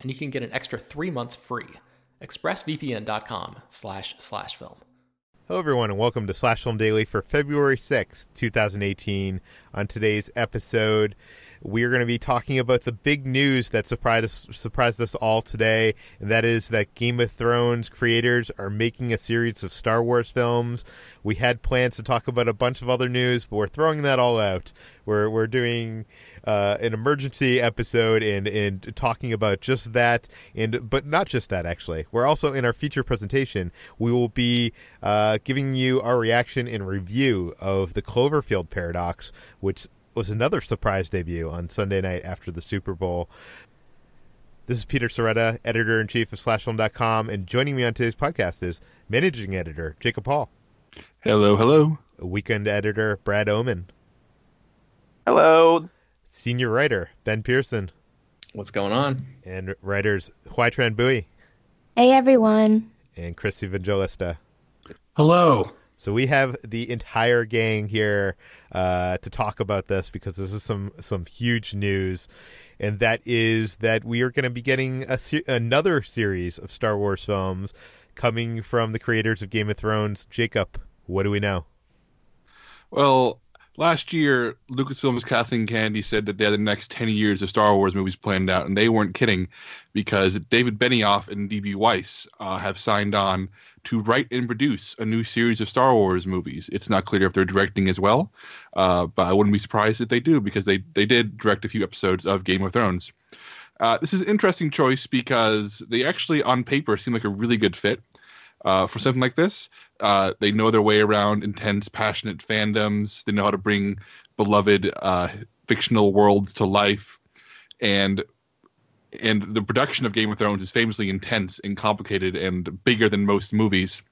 and you can get an extra three months free. ExpressVPN.com slash slash film. Hello, everyone, and welcome to Slash Film Daily for February 6th, 2018. On today's episode, we are going to be talking about the big news that surprised us, surprised us all today, and that is that Game of Thrones creators are making a series of Star Wars films. We had plans to talk about a bunch of other news, but we're throwing that all out. We're we're doing uh, an emergency episode and and talking about just that and but not just that actually. We're also in our feature presentation. We will be uh, giving you our reaction and review of the Cloverfield paradox, which was another surprise debut on Sunday night after the Super Bowl. This is Peter Sciretta, editor in chief of SlashFilm.com, and joining me on today's podcast is managing editor Jacob Hall. Hello, hello. Weekend editor Brad Oman. Hello. Senior writer Ben Pearson. What's going on? And writers Hoai-Tran Bui. Hey, everyone. And Chris Evangelista. Hello. So we have the entire gang here uh, to talk about this because this is some some huge news, and that is that we are going to be getting a another series of Star Wars films coming from the creators of Game of Thrones. Jacob, what do we know? Well, last year, Lucasfilm's Kathleen Kennedy said that they had the next 10 years of Star Wars movies planned out, and they weren't kidding because David Benioff and D.B. Weiss uh, have signed on to write and produce a new series of Star Wars movies. It's not clear if they're directing as well, uh, but I wouldn't be surprised if they do because they, they did direct a few episodes of Game of Thrones. Uh, this is an interesting choice because they actually, on paper, seem like a really good fit uh, for something like this. Uh, they know their way around intense, passionate fandoms. They know how to bring beloved uh, fictional worlds to life, and and the production of Game of Thrones is famously intense and complicated and bigger than most movies.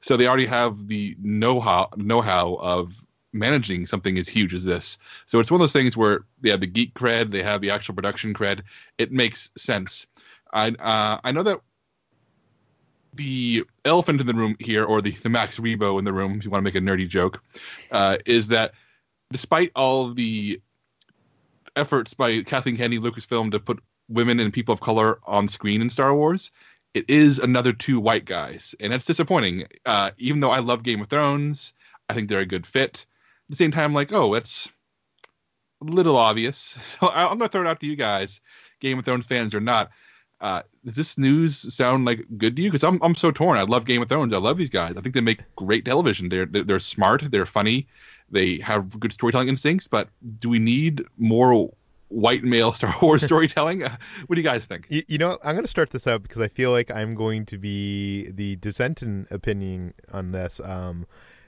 So they already have the know-how know-how of managing something as huge as this. So it's one of those things where they have the geek cred, they have the actual production cred. It makes sense. I uh, I know that the elephant in the room here, or the, the Max Rebo in the room, if you want to make a nerdy joke, uh, is that despite all the efforts by Kathleen Kennedy Lucasfilm to put women and people of color on screen in Star Wars, it is another two white guys, and that's disappointing. Uh, even though I love Game of Thrones, I think they're a good fit. At the same time, like, oh, it's a little obvious. So I'm going to throw it out to you guys, Game of Thrones fans or not. Uh, does this news sound like good to you? Because I'm I'm so torn. I love Game of Thrones. I love these guys. I think they make great television. They're they're smart. They're funny. They have good storytelling instincts. But do we need more white male Star Wars storytelling? what do you guys think? You, you, know, I'm going to start this out because I feel like I'm going to be the dissenting opinion on this. Um,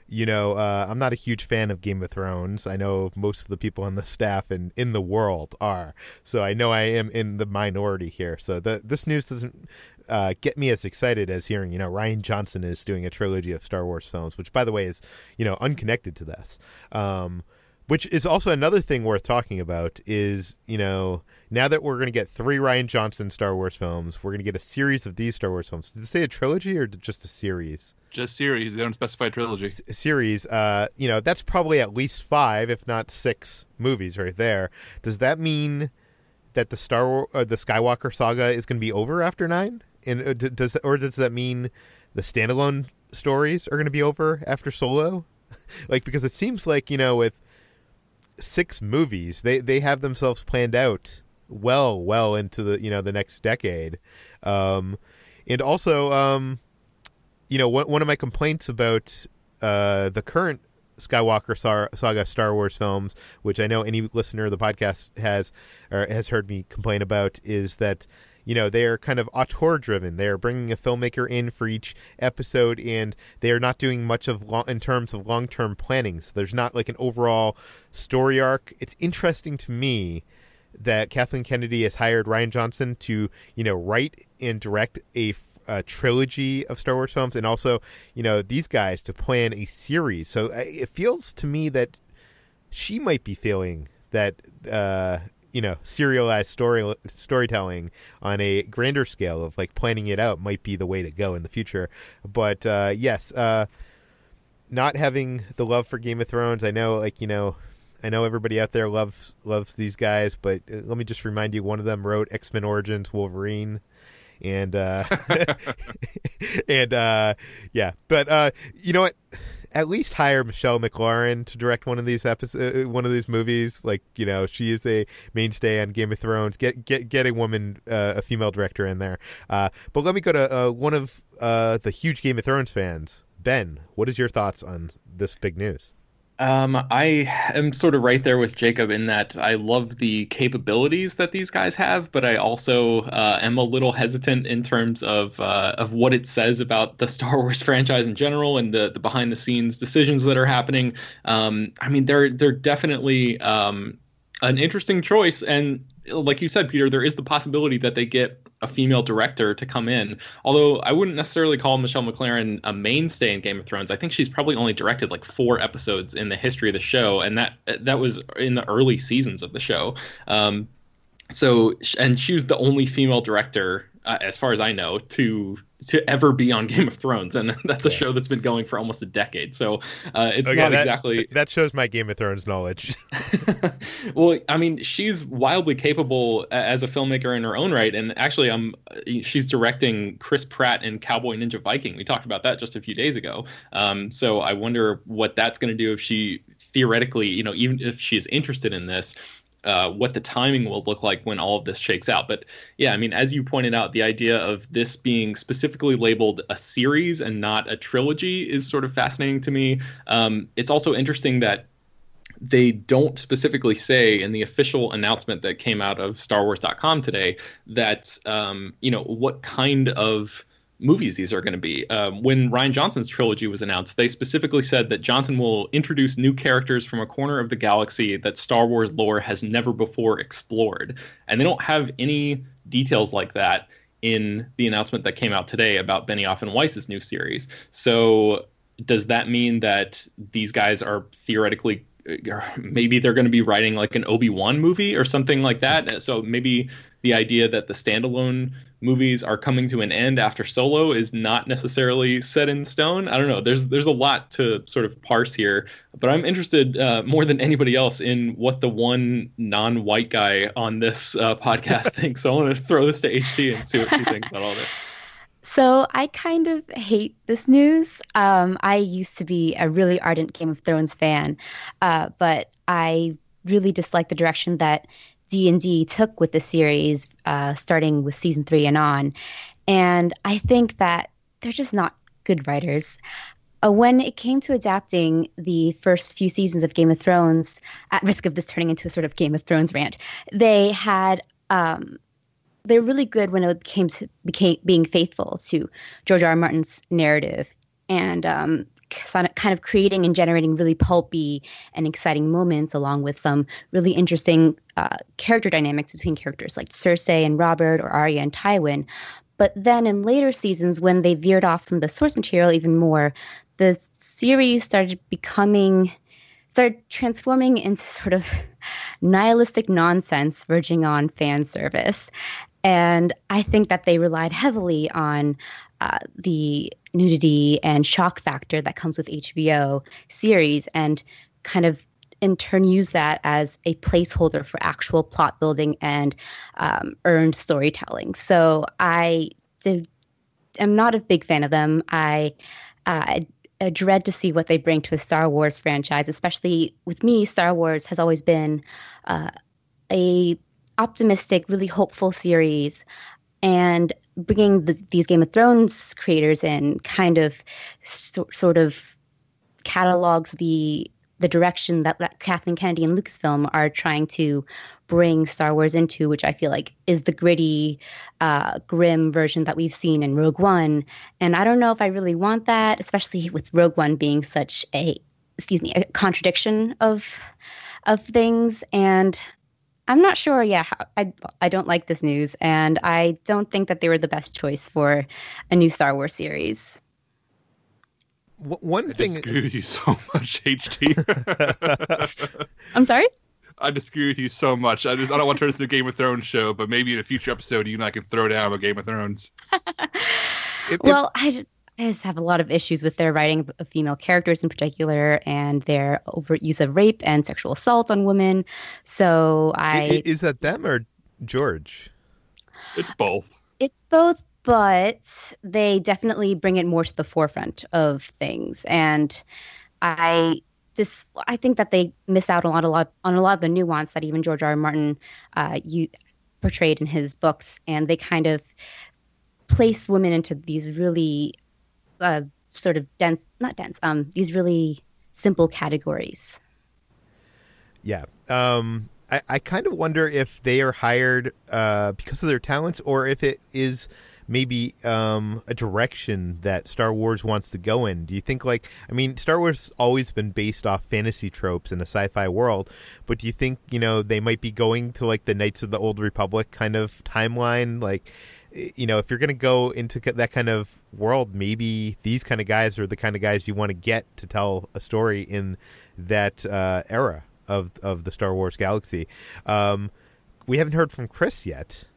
you know, uh, I'm not a huge fan of Game of Thrones. I know most of the people on the staff and in the world are. So I know I am in the minority here. So the, this news doesn't uh, get me as excited as hearing, you know, Rian Johnson is doing a trilogy of Star Wars films, which, by the way, is, you know, unconnected to this. Um, which is also another thing worth talking about is you know now that we're going to get three Rian Johnson Star Wars films, we're going to get a series of these Star Wars films. Did they say a trilogy or just a series? Just series. They don't specify trilogy. S- series. Uh, you know, that's probably at least five, if not six movies right there. Does that mean that the Star War- uh, the Skywalker saga is going to be over after nine? And uh, does or does that mean the standalone stories are going to be over after Solo? like because it seems like you know with six movies they they have themselves planned out well well into the you know the next decade. Um and also um you know one, one of my complaints about uh the current skywalker saga star wars films which i know any listener of the podcast has or has heard me complain about is that you know they are kind of auteur driven they are bringing a filmmaker in for each episode and they are not doing much of long, in terms of long-term planning. So there's not like an overall story arc. It's interesting to me that Kathleen Kennedy has hired Rian Johnson to, you know, write and direct a, a, trilogy of Star Wars films, and also, you know, these guys to plan a series. So it feels to me that she might be feeling that, uh, you know, serialized story storytelling on a grander scale of like planning it out might be the way to go in the future. But uh, yes, uh, not having the love for Game of Thrones, I know, like you know, I know everybody out there loves loves these guys, but uh, let me just remind you: one of them wrote X Men Origins Wolverine, and uh, and uh, yeah. But uh, you know what? At least hire Michelle MacLaren to direct one of these episodes, uh, one of these movies. Like you know, she is a mainstay on Game of Thrones. Get get get a woman, uh, a female director in there. but let me go to one of the huge Game of Thrones fans, Ben. What is your thoughts on this big news? Um, I am sort of right there with Jacob in that I love the capabilities that these guys have, but I also uh, am a little hesitant in terms of uh, of what it says about the Star Wars franchise in general and the, the behind the scenes decisions that are happening. Um, I mean, they're they're definitely um, an interesting choice, and like you said, Peter, there is the possibility that they get a female director to come in. Although I wouldn't necessarily call Michelle MacLaren a mainstay in Game of Thrones. I think she's probably only directed like four episodes in the history of the show, and that that was in the early seasons of the show. Um, so, and she was the only female director, uh, as far as I know, to to ever be on Game of Thrones, and that's a yeah. show that's been going for almost a decade. So uh, it's okay, not that, exactly that shows my Game of Thrones knowledge. well, I mean, she's wildly capable as a filmmaker in her own right, and actually, I'm she's directing Chris Pratt in Cowboy Ninja Viking. We talked about that just a few days ago. Um, so I wonder what that's going to do if she theoretically, you know, even if she's interested in this uh, what the timing will look like when all of this shakes out. But yeah, I mean, as you pointed out, the idea of this being specifically labeled a series and not a trilogy is sort of fascinating to me. Um, it's also interesting that they don't specifically say in the official announcement that came out of StarWars.com today that um, you know what kind of movies these are going to be. Um, when Rian Johnson's trilogy was announced, they specifically said that Johnson will introduce new characters from a corner of the galaxy that Star Wars lore has never before explored. And they don't have any details like that in the announcement that came out today about Benioff and Weiss's new series. So does that mean that these guys are theoretically maybe they're going to be writing like an Obi-Wan movie or something like that. So maybe the idea that the standalone movies are coming to an end after Solo is not necessarily set in stone. I don't know. There's there's a lot to sort of parse here, but I'm interested uh, more than anybody else in what the one non-white guy on this uh, podcast thinks. So I want to throw this to HT and see what she thinks about all this. So I kind of hate this news. Um, I used to be a really ardent Game of Thrones fan, uh, but I really dislike the direction that D&D took with the series, uh, starting with season three and on. And I think that they're just not good writers. Uh, when it came to adapting the first few seasons of Game of Thrones, at risk of this turning into a sort of Game of Thrones rant, they had um, they're really good when it came to became, being faithful to George R. R. Martin's narrative and um, kind of creating and generating really pulpy and exciting moments, along with some really interesting uh, character dynamics between characters like Cersei and Robert or Arya and Tywin. But then in later seasons, when they veered off from the source material even more, the series started becoming started transforming into sort of nihilistic nonsense verging on fan service. And I think that they relied heavily on uh, the nudity and shock factor that comes with HBO series and kind of in turn use that as a placeholder for actual plot building and um, earned storytelling. So I am not a big fan of them. I uh, I dread to see what they bring to a Star Wars franchise, especially with me. Star Wars has always been uh, a optimistic, really hopeful series, and bringing the, these Game of Thrones creators in kind of so, sort of catalogs the the direction that, Kathleen Kennedy and Lucasfilm are trying to bring Star Wars into, which I feel like is the gritty, uh, grim version that we've seen in Rogue One. And I don't know if I really want that, especially with Rogue One being such a, excuse me, a contradiction of of things. And I'm not sure. Yeah, I I don't like this news, and I don't think that they were the best choice for a new Star Wars series. One I thing. disagree with you so much, HT. I'm sorry. I disagree with you so much. I just I don't want to turn this into a Game of Thrones show, but maybe in a future episode you and I can throw down a Game of Thrones. If- if- Well, I just, I have a lot of issues with their writing of female characters in particular, and their overt use of rape and sexual assault on women. So i- I, i- is that them or George? It's both. it's both, but they definitely bring it more to the forefront of things, and I. This, I think that they miss out a lot, a lot on a lot of the nuance that even George R. R. Martin, uh, you portrayed in his books, and they kind of place women into these really uh, sort of dense, not dense, um, these really simple categories. Yeah. Um, I, I kind of wonder if they are hired uh, because of their talents or if it is maybe um, a direction that Star Wars wants to go in. Do you think, like, I mean, Star Wars has always been based off fantasy tropes in a sci fi world, but do you think, you know, they might be going to, like, the Knights of the Old Republic kind of timeline? Like, you know, if you're going to go into that kind of world, maybe these kind of guys are the kind of guys you want to get to tell a story in that uh, era of of the Star Wars galaxy. Um, we haven't heard from Chris yet.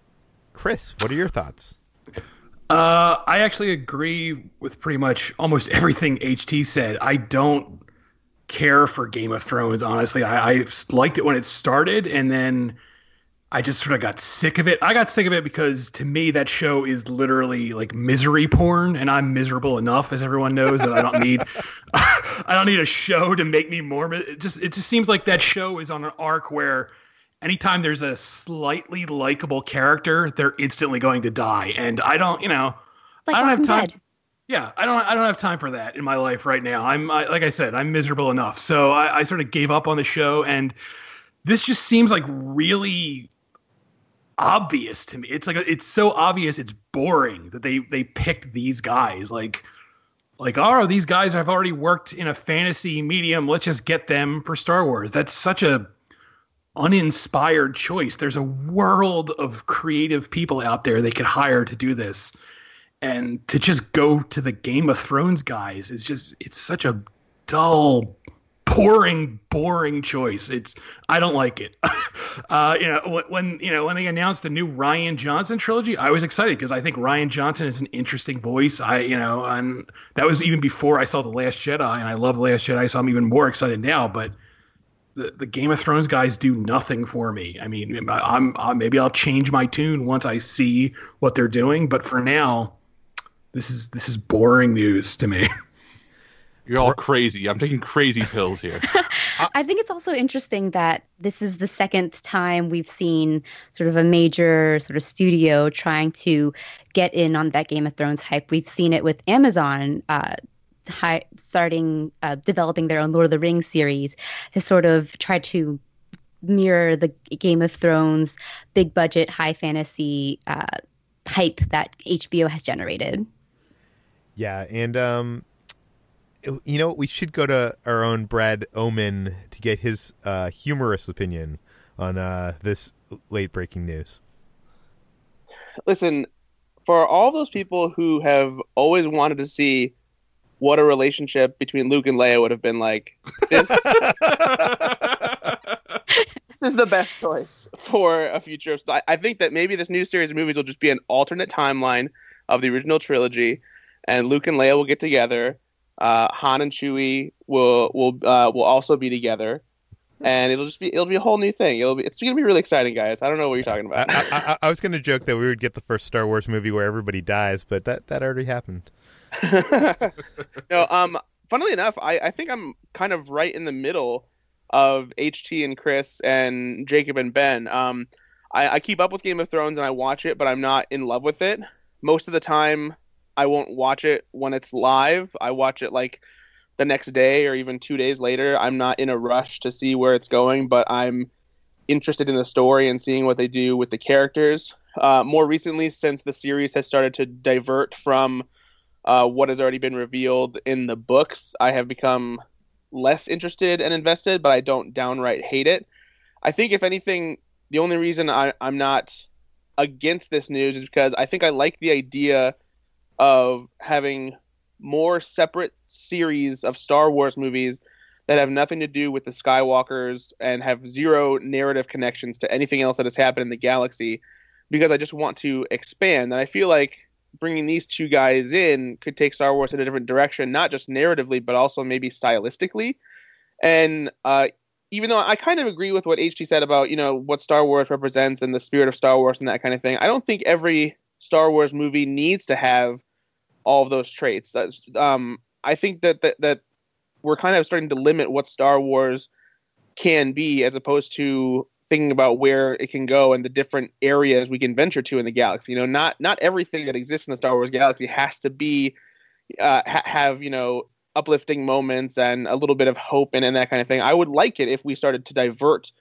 Chris, what are your thoughts? Uh, I actually agree with pretty much almost everything HT said. I don't care for Game of Thrones, honestly. I, I liked it when it started, and then I just sort of got sick of it. I got sick of it because to me, that show is literally like misery porn, and I'm miserable enough, as everyone knows, that I don't need. I don't need a show to make me more. It just it just seems like that show is on an arc where anytime there's a slightly likable character, they're instantly going to die, and I don't, you know. Like I don't have time. Dead. Yeah, I don't. I don't have time for that in my life right now. I'm I, like I said, I'm miserable enough. So I, I sort of gave up on the show, and this just seems like really obvious to me. It's like it's so obvious. It's boring that they they picked these guys. Like like oh these guys have already worked in a fantasy medium. Let's just get them for Star Wars. That's such a uninspired choice. There's a world of creative people out there they could hire to do this and to just go to the Game of Thrones guys is just it's such a dull, boring, boring choice. It's I don't like it. uh, you know when- you know when they announced the new Rian Johnson trilogy, I was excited because I think Rian Johnson is an interesting voice. I you know and that was even before I saw the Last Jedi, and I love the Last Jedi, so I'm even more excited now. But the, the Game of Thrones guys do nothing for me. I mean, I'm, i maybe I'll change my tune once I see what they're doing, but for now, this is this is boring news to me. You're all crazy. I'm taking crazy pills here. I think it's also interesting that this is the second time we've seen sort of a major sort of studio trying to get in on that Game of Thrones hype. We've seen it with Amazon uh, hi- starting uh, developing their own Lord of the Rings series to sort of try to mirror the Game of Thrones big budget, high fantasy uh, hype that HBO has generated. Yeah, and um, you know we should go to our own Brad Oman to get his uh, humorous opinion on uh, this late breaking news. Listen, for all those people who have always wanted to see what a relationship between Luke and Leia would have been like. This, this is the best choice for a future of. Star- I think that maybe this new series of movies will just be an alternate timeline of the original trilogy, and Luke and Leia will get together. Uh, Han and Chewie will will uh, will also be together, and it'll just be it'll be a whole new thing. It'll be it's gonna be really exciting, guys. I don't know what you're talking about. I, I, I was going to joke that we would get the first Star Wars movie where everybody dies, but that that already happened. no, um, funnily enough, I, I think I'm kind of right in the middle of HT and Chris and Jacob and Ben. Um, I, I keep up with Game of Thrones and I watch it, but I'm not in love with it. Most of the time, I won't watch it when it's live. I watch it like the next day or even two days later. I'm not in a rush to see where it's going, but I'm interested in the story and seeing what they do with the characters. Uh, more recently, since the series has started to divert from uh, what has already been revealed in the books, I have become less interested and invested, but I don't downright hate it. I think, if anything, the only reason I, I'm not against this news is because I think I like the idea of having more separate series of Star Wars movies that have nothing to do with the Skywalkers and have zero narrative connections to anything else that has happened in the galaxy because I just want to expand. And I feel like bringing these two guys in could take Star Wars in a different direction, not just narratively, but also maybe stylistically. And uh, even though I kind of agree with what HT said about you know what Star Wars represents and the spirit of Star Wars and that kind of thing, I don't think every Star Wars movie needs to have all of those traits. That's, um, I think that, that that we're kind of starting to limit what Star Wars can be, as opposed to thinking about where it can go and the different areas we can venture to in the galaxy. You know, not not everything that exists in the Star Wars galaxy has to be uh, ha- have you know uplifting moments and a little bit of hope and, and that kind of thing. I would like it if we started to divert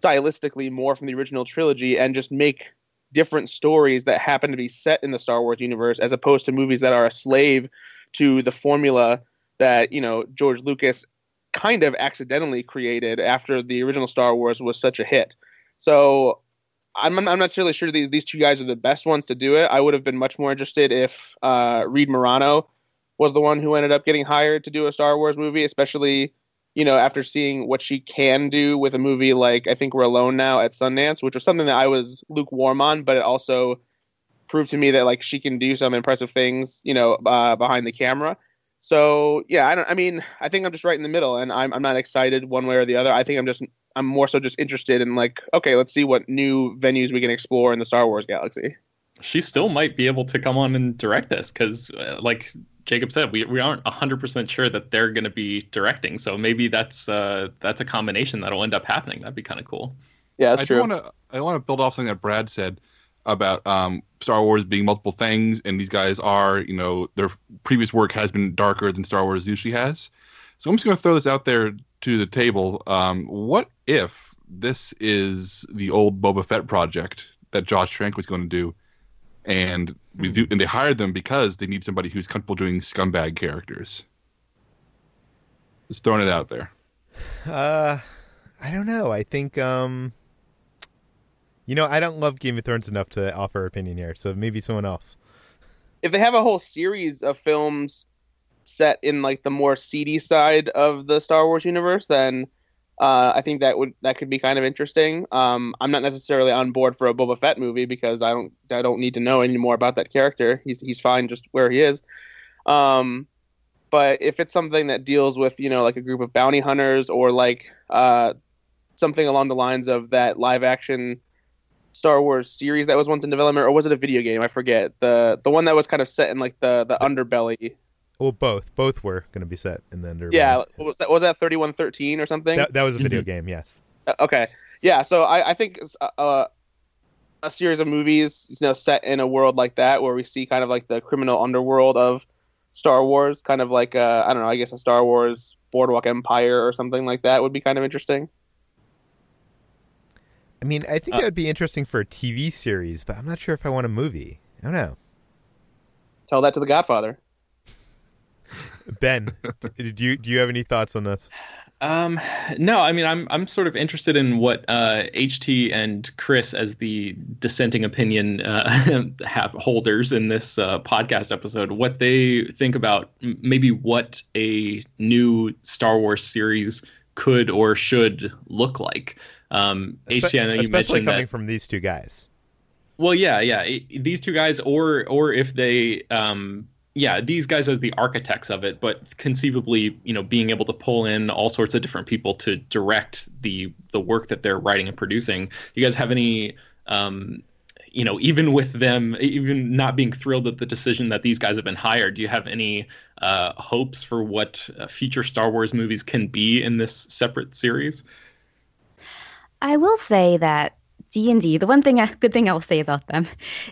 stylistically more from the original trilogy and just make different stories that happen to be set in the Star Wars universe as opposed to movies that are a slave to the formula that, you know, George Lucas kind of accidentally created after the original Star Wars was such a hit. So I'm, I'm not necessarily sure that these two guys are the best ones to do it. I would have been much more interested if uh, Reed Morano was the one who ended up getting hired to do a Star Wars movie, especially you know after seeing what she can do with a movie like I think We're Alone Now at Sundance, which was something that I was lukewarm on, but it also proved to me that like she can do some impressive things, you know, uh, behind the camera. So yeah, I don't. I mean, I think I'm just right in the middle, and I'm I'm not excited one way or the other. I think I'm just I'm more so just interested in like, okay, let's see what new venues we can explore in the Star Wars galaxy. She still might be able to come on and direct this because, uh, like Jacob said, we, we aren't 100% sure that they're going to be directing. So maybe that's uh, that's a combination that'll end up happening. That'd be kind of cool. Yeah, that's I true. Want to I want to build off something that Brad said about um, Star Wars being multiple things, and these guys are, you know, their previous work has been darker than Star Wars usually has. So I'm just going to throw this out there to the table. Um, what if this is the old Boba Fett project that Josh Trank was going to do, and we do, and they hired them because they need somebody who's comfortable doing scumbag characters? Just throwing it out there. Uh, I don't know. I think um, you know, I don't love Game of Thrones enough to offer opinion here, so maybe someone else. If they have a whole series of films set in like the more seedy side of the Star Wars universe, then uh, I think that would that could be kind of interesting. Um, I'm not necessarily on board for a Boba Fett movie because I don't I don't need to know any more about that character. He's he's fine just where he is. Um, but if it's something that deals with you know like a group of bounty hunters or like uh, something along the lines of that live action Star Wars series that was once in development, or was it a video game? I forget the the one that was kind of set in like the the underbelly. Well, both both were going to be set in the underbelly. Yeah, what was that was that thirty one thirteen or something? That, that was a video mm-hmm. game. Yes. Uh, okay. Yeah. So I I think uh, a series of movies, you know, set in a world like that where we see kind of like the criminal underworld of Star Wars, kind of like uh, I don't know, I guess a Star Wars Boardwalk Empire or something like that would be kind of interesting. I mean, I think uh, that would be interesting for a TV series, but I'm not sure if I want a movie. I don't know. Tell that to the Godfather. Ben, do you do you have any thoughts on this? Um, no, I mean, I'm I'm sort of interested in what uh, HT and Chris, as the dissenting opinion uh, have holders in this uh, podcast episode, what they think about maybe what a new Star Wars series could or should look like. Um, Espe- HT, I know you especially mentioned coming that. from these two guys. Well, yeah, yeah. these two guys, or or if they, um, yeah, these guys as the architects of it, but conceivably, you know, being able to pull in all sorts of different people to direct the the work that they're writing and producing. Do you guys have any? Um, you know, even with them, even not being thrilled at the decision that these guys have been hired, do you have any uh, hopes for what uh, future Star Wars movies can be in this separate series? I will say that D and D. The one thing, good thing I'll say about them,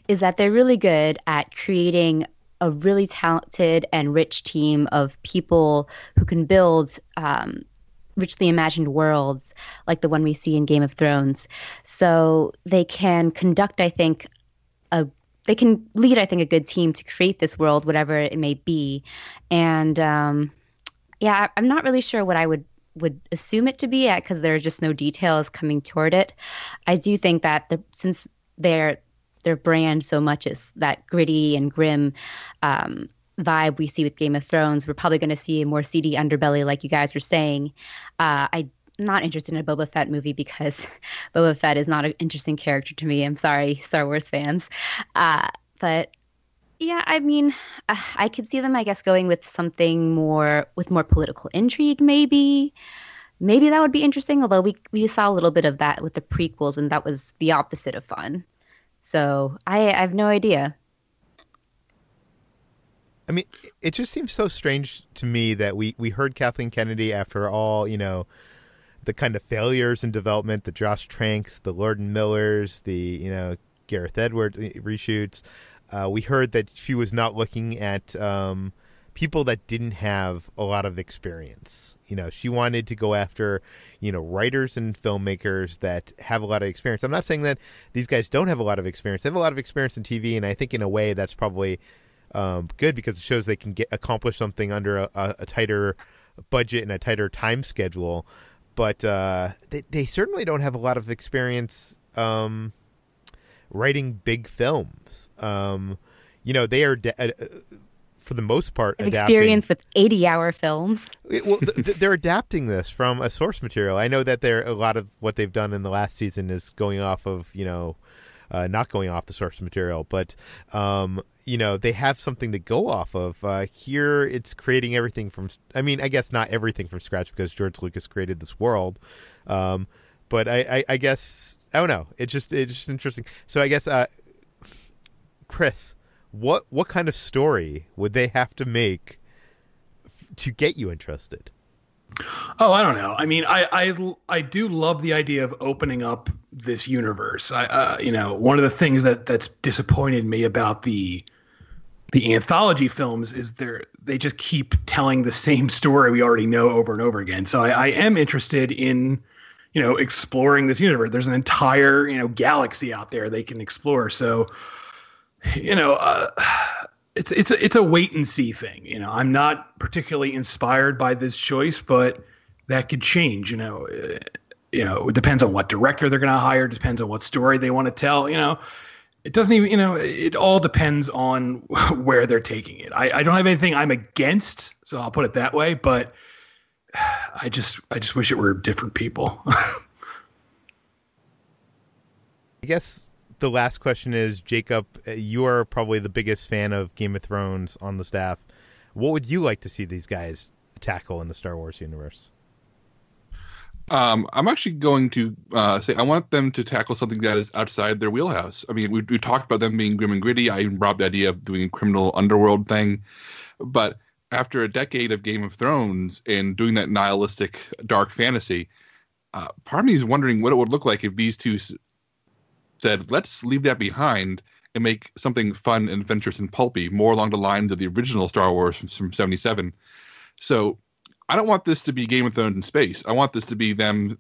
is that they're really good at creating a really talented and rich team of people who can build um, richly imagined worlds like the one we see in Game of Thrones. So they can conduct, I think, a they can lead, I think, a good team to create this world, whatever it may be. And um, yeah, I'm not really sure what I would would assume it to be at because there are just no details coming toward it. I do think that the, since their their brand so much is that gritty and grim um, vibe we see with Game of Thrones, we're probably going to see a more seedy underbelly, like you guys were saying. Uh, I'm not interested in a Boba Fett movie because Boba Fett is not an interesting character to me. I'm sorry, Star Wars fans, uh, but yeah, I mean, uh, I could see them, I guess, going with something more with more political intrigue, maybe. Maybe that would be interesting. Although we we saw a little bit of that with the prequels, and that was the opposite of fun. So I, I have no idea. I mean, it just seems so strange to me that we we heard Kathleen Kennedy after all, you know, the kind of failures in development, the Josh Tranks, the Lord and Millers, the you know Gareth Edwards reshoots. Uh, we heard that she was not looking at um, people that didn't have a lot of experience. You know, she wanted to go after you know writers and filmmakers that have a lot of experience. I'm not saying that these guys don't have a lot of experience. They have a lot of experience in TV, and I think in a way that's probably um, good because it shows they can get accomplish something under a, a, a tighter budget and a tighter time schedule. But uh, they they certainly don't have a lot of experience um, writing big films. Um, you know, they are de- uh, for the most part An adapting. experience with 80 hour films. It- well, th- th- they're adapting this from a source material. I know that they're a lot of what they've done in the last season is going off of you know, uh, not going off the source material, but um, you know they have something to go off of. Uh, here, it's creating everything from. I mean, I guess not everything from scratch because George Lucas created this world, um, but I, I, I guess I don't know. It's just it's just interesting. So I guess, uh, Chris, what what kind of story would they have to make f- to get you interested? Oh, I don't know. I mean, I I, I do love the idea of opening up this universe. I uh, you know, one of the things that that's disappointed me about the the anthology films is they're they just keep telling the same story we already know over and over again. So I, I am interested in you know exploring this universe. There's an entire you know galaxy out there they can explore. So you know. Uh, it's it's a, it's a wait and see thing. You know, I'm not particularly inspired by this choice, but that could change. You know, Uh, you know, it depends on what director they're going to hire. Depends on what story they want to tell. You know, it doesn't even. You know, it all depends on where they're taking it. I, I don't have anything I'm against, so I'll put it that way. But I just I just wish it were different people. I guess the last question is Jacob. uh, You are probably the biggest fan of Game of Thrones on the staff. What would you like to see these guys tackle in the Star Wars universe? Um, I'm actually going to uh, say I want them to tackle something that is outside their wheelhouse. I mean, we, we talked about them being grim and gritty. I even brought the idea of doing a criminal underworld thing, but after a decade of Game of Thrones and doing that nihilistic dark fantasy, uh, part of me is wondering what it would look like if these two said, "Let's leave that behind." And make something fun and adventurous and pulpy, more along the lines of the original Star Wars from, from '77. So I don't want this to be Game of Thrones in space. I want this to be them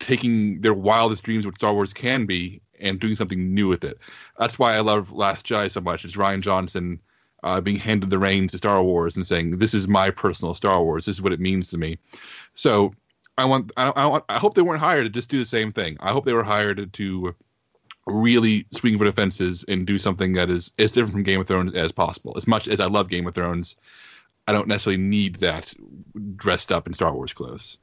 taking their wildest dreams what Star Wars can be and doing something new with it. That's why I love Last Jedi so much. It's Rian Johnson uh, being handed the reins to Star Wars and saying, "This is my personal Star Wars. This is what it means to me." So I want, I, I want, I hope they weren't hired to just do the same thing. I hope they were hired to really swing for the fences and do something that is as different from Game of Thrones as possible. As much as I love Game of Thrones, I don't necessarily need that dressed up in Star Wars clothes.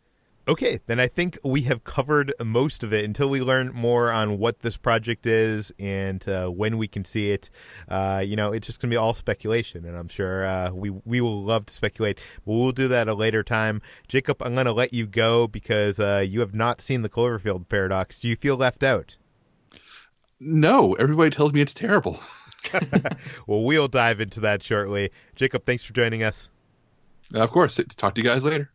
Okay, then I think we have covered most of it until we learn more on what this project is and uh, when we can see it. Uh, you know, it's just going to be all speculation, and I'm sure uh, we we will love to speculate, but we'll do that at a later time. Jacob, I'm going to let you go because uh, you have not seen the Cloverfield paradox. Do you feel left out? No, everybody tells me it's terrible. well, we'll dive into that shortly. Jacob, thanks for joining us. Of course. Talk to you guys later.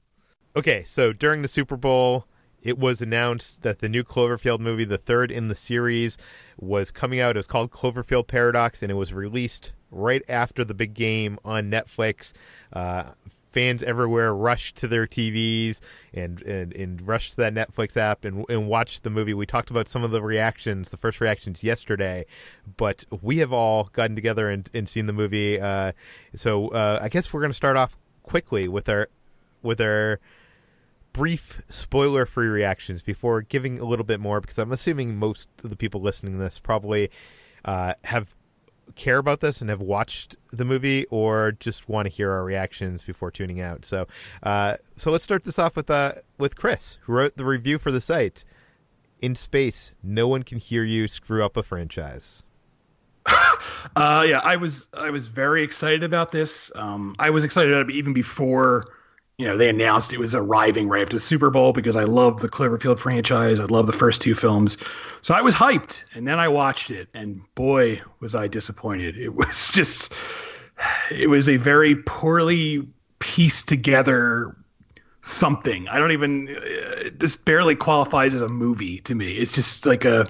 Okay, so during the Super Bowl, it was announced that the new Cloverfield movie, the third in the series, was coming out. It was called Cloverfield Paradox, and it was released right after the big game on Netflix. Uh, fans everywhere rushed to their TVs and, and, and rushed to that Netflix app and, and watched the movie. We talked about some of the reactions, the first reactions yesterday, but we have all gotten together and, and seen the movie. Uh, so uh, I guess we're going to start off quickly with our with our brief spoiler free reactions before giving a little bit more because I'm assuming most of the people listening to this probably uh, have care about this and have watched the movie or just want to hear our reactions before tuning out. So, uh, so let's start this off with uh, with Chris, who wrote the review for the site. In space, no one can hear you screw up a franchise. uh, yeah, I was I was very excited about this. Um, I was excited about it even before you know, they announced it was arriving right after the Super Bowl because I love the Cloverfield franchise. I love the first two films. So I was hyped. And then I watched it, and boy, was I disappointed. It was just, it was a very poorly pieced together something. I don't even, uh, this barely qualifies as a movie to me. It's just like a,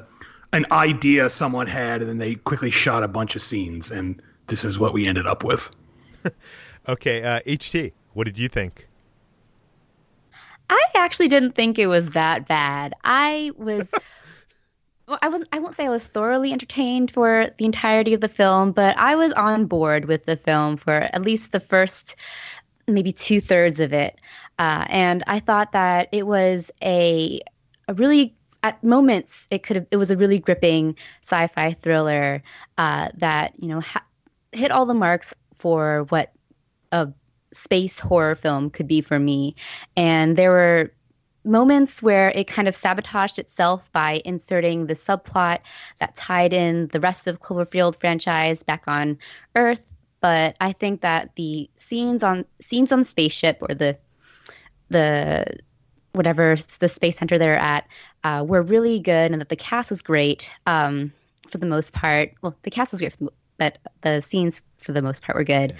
an idea someone had, and then they quickly shot a bunch of scenes, and this is what we ended up with. okay, uh, HT, what did you think? I actually didn't think it was that bad. I was. well, I won't, I won't say I was thoroughly entertained for the entirety of the film, but I was on board with the film for at least the first maybe two thirds of it. Uh, and I thought that it was a, a really at moments it could have it was a really gripping sci-fi thriller uh, that you know ha- hit all the marks for what a space horror film could be for me. And there were moments where it kind of sabotaged itself by inserting the subplot that tied in the rest of the Cloverfield franchise back on Earth. But I think that the scenes on scenes on the spaceship or the the whatever the space center they're at uh, were really good, and that the cast was great um, for the most part. Well, the cast was great, the, but the scenes for the most part were good. Yeah.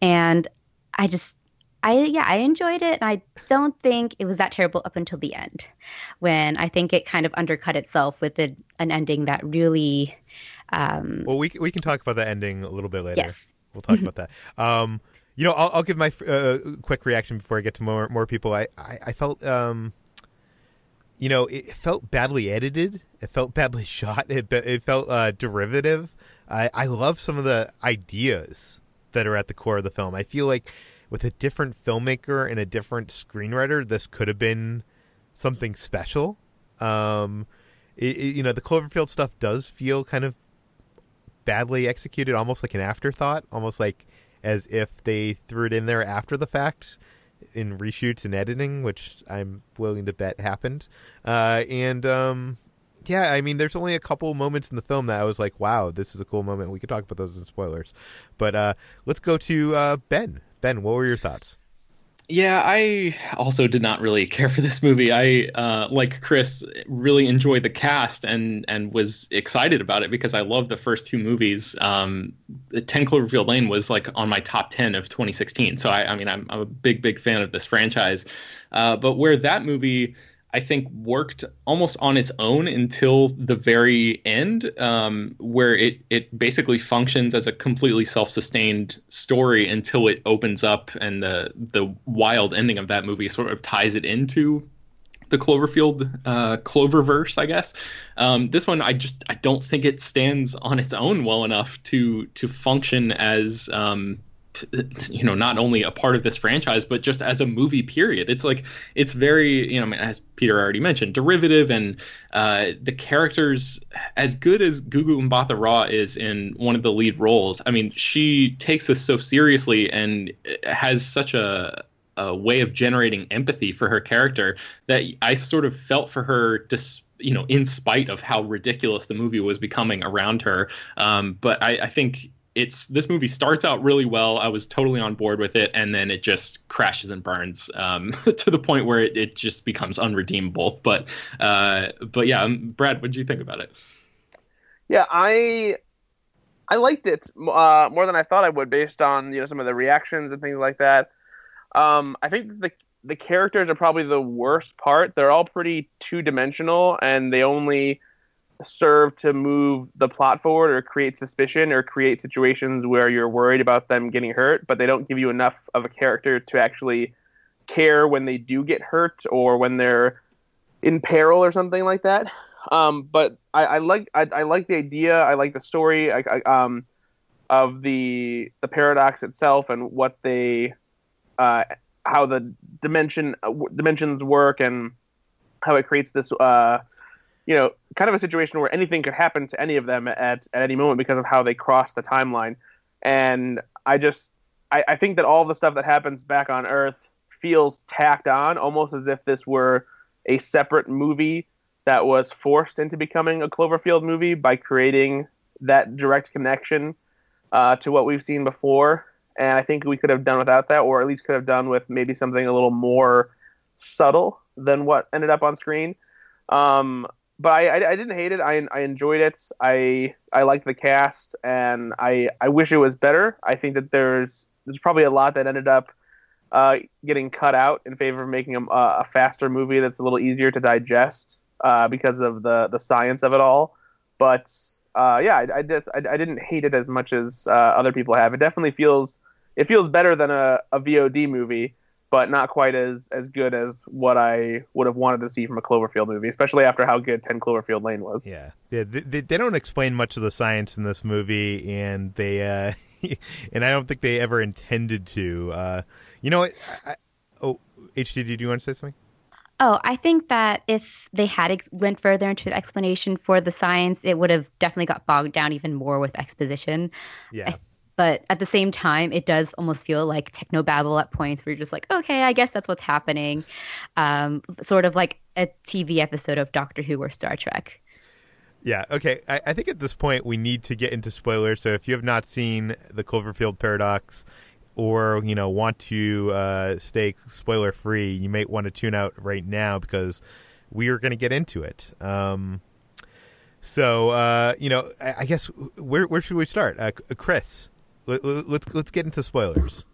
And I just I yeah, I enjoyed it and I don't think it was that terrible up until the end when I think it kind of undercut itself with a, an ending that really um Well, we we can talk about the ending a little bit later. Yes. We'll talk about that. Um you know, I'll, I'll give my uh, quick reaction before I get to more more people. I, I, I felt um you know, it felt badly edited. It felt badly shot. It it felt uh, derivative. I I love some of the ideas that are at the core of the film. I feel like with a different filmmaker and a different screenwriter, this could have been something special. Um, it, it, you know, the Cloverfield stuff does feel kind of badly executed, almost like an afterthought, almost like as if they threw it in there after the fact in reshoots and editing, which I'm willing to bet happened. Uh, and um, yeah, I mean, there's only a couple moments in the film that I was like, wow, this is a cool moment. We could talk about those in spoilers. But uh, let's go to uh, Ben. Ben, what were your thoughts? Yeah, I also did not really care for this movie. I, uh, like Chris, really enjoyed the cast and and was excited about it because I love the first two movies. Um, Ten Cloverfield Lane was like on my top ten of 2016. So I, I mean, I'm, I'm a big big fan of this franchise. Uh, but where that movie I think worked almost on its own until the very end, um, where it it basically functions as a completely self-sustained story until it opens up and the the wild ending of that movie sort of ties it into the Cloverfield uh, Cloververse, I guess. Um, this one, I just I don't think it stands on its own well enough to to function as um, you know not only a part of this franchise but just as a movie period it's like it's very you know as peter already mentioned derivative and uh, the characters as good as gugu mbatha raw is in one of the lead roles i mean she takes this so seriously and has such a a way of generating empathy for her character that i sort of felt for her despite you know, in spite of how ridiculous the movie was becoming around her. Um, but I, I think it's this movie starts out really well. I was totally on board with it, and then it just crashes and burns um, to the point where it, it just becomes unredeemable. But uh, but yeah, um, Brad, what did you think about it? Yeah, I I liked it uh, more than I thought I would, based on you know some of the reactions and things like that. Um, I think the the characters are probably the worst part. They're all pretty two dimensional, and they only serve to move the plot forward or create suspicion or create situations where you're worried about them getting hurt, but they don't give you enough of a character to actually care when they do get hurt or when they're in peril or something like that. Um, but I, I like I, I, like the idea. I like the story. I, um, of the the paradox itself and what they uh, how the dimension uh, dimensions work and how it creates this uh, you know, kind of a situation where anything could happen to any of them at, at any moment because of how they cross the timeline. And I just, I, I think that all the stuff that happens back on Earth feels tacked on, almost as if this were a separate movie that was forced into becoming a Cloverfield movie by creating that direct connection uh, to what we've seen before. And I think we could have done without that, or at least could have done with maybe something a little more subtle than what ended up on screen. Um, but I, I, I, didn't hate it. I, I enjoyed it. I I liked the cast, and I I wish it was better. I think that there's there's probably a lot that ended up uh, getting cut out in favor of making a, a faster movie that's a little easier to digest uh, because of the the science of it all. But uh, yeah, I, I just I, I, didn't hate it as much as uh, other people have. It definitely feels it feels better than a, a VOD movie but not quite as as good as what I would have wanted to see from a Cloverfield movie, especially after how good Ten Cloverfield Lane was. Yeah, yeah they, they don't explain much of the science in this movie, and they uh, and I don't think they ever intended to. Uh, you know what? I, oh, HDD, do you want to say something? Oh, I think that if they had went further into the explanation for the science, it would have definitely got bogged down even more with exposition. Yeah. I but at the same time it does almost feel like technobabble at points where you're just like okay i guess that's what's happening. Um, sort of like a tv episode of doctor who or star trek. Yeah okay. I, I, think at this point we need to get into spoilers. So if you have not seen the cloverfield paradox or you know want to uh, stay spoiler free you might want to tune out right now because we are going to get into it. Um, so uh, you know I, I, guess where where should we start? Uh, chris let, us let's, let's get into spoilers.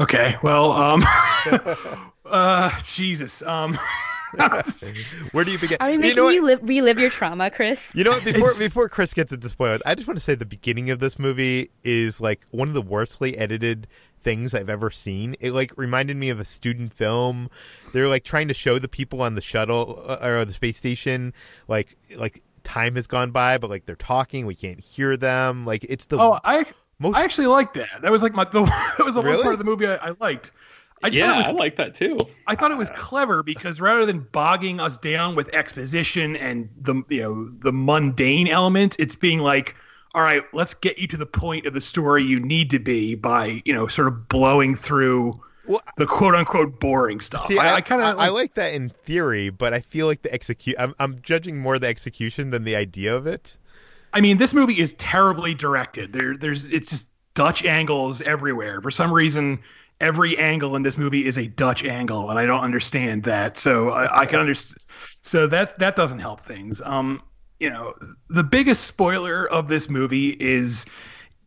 Okay. Well, um, uh, Jesus. Um, Where do you begin? Are we making you, know you live, relive your trauma, Chris? You know what? Before it's... before Chris gets into spoilers, I just want to say the beginning of this movie is like one of the worstly edited things I've ever seen. It like reminded me of a student film. They're like trying to show the people on the shuttle uh, or the space station, like like time has gone by, but like they're talking, we can't hear them. Like it's the oh, I most... I actually liked that. That was like my the, that was the really? one part of the movie I, I liked. I yeah, was, I like that too. I thought it was clever because rather than bogging us down with exposition and the you know the mundane element, it's being like, all right, let's get you to the point of the story you need to be by you know sort of blowing through well, the quote unquote boring stuff. See, I, I kind of like, I like that in theory, but I feel like the execute. I'm, I'm judging more the execution than the idea of it. I mean, this movie is terribly directed. There, there's it's just Dutch angles everywhere. For some reason, every angle in this movie is a Dutch angle, and I don't understand that. So I, I can understand. So that that doesn't help things. Um, you know, the biggest spoiler of this movie is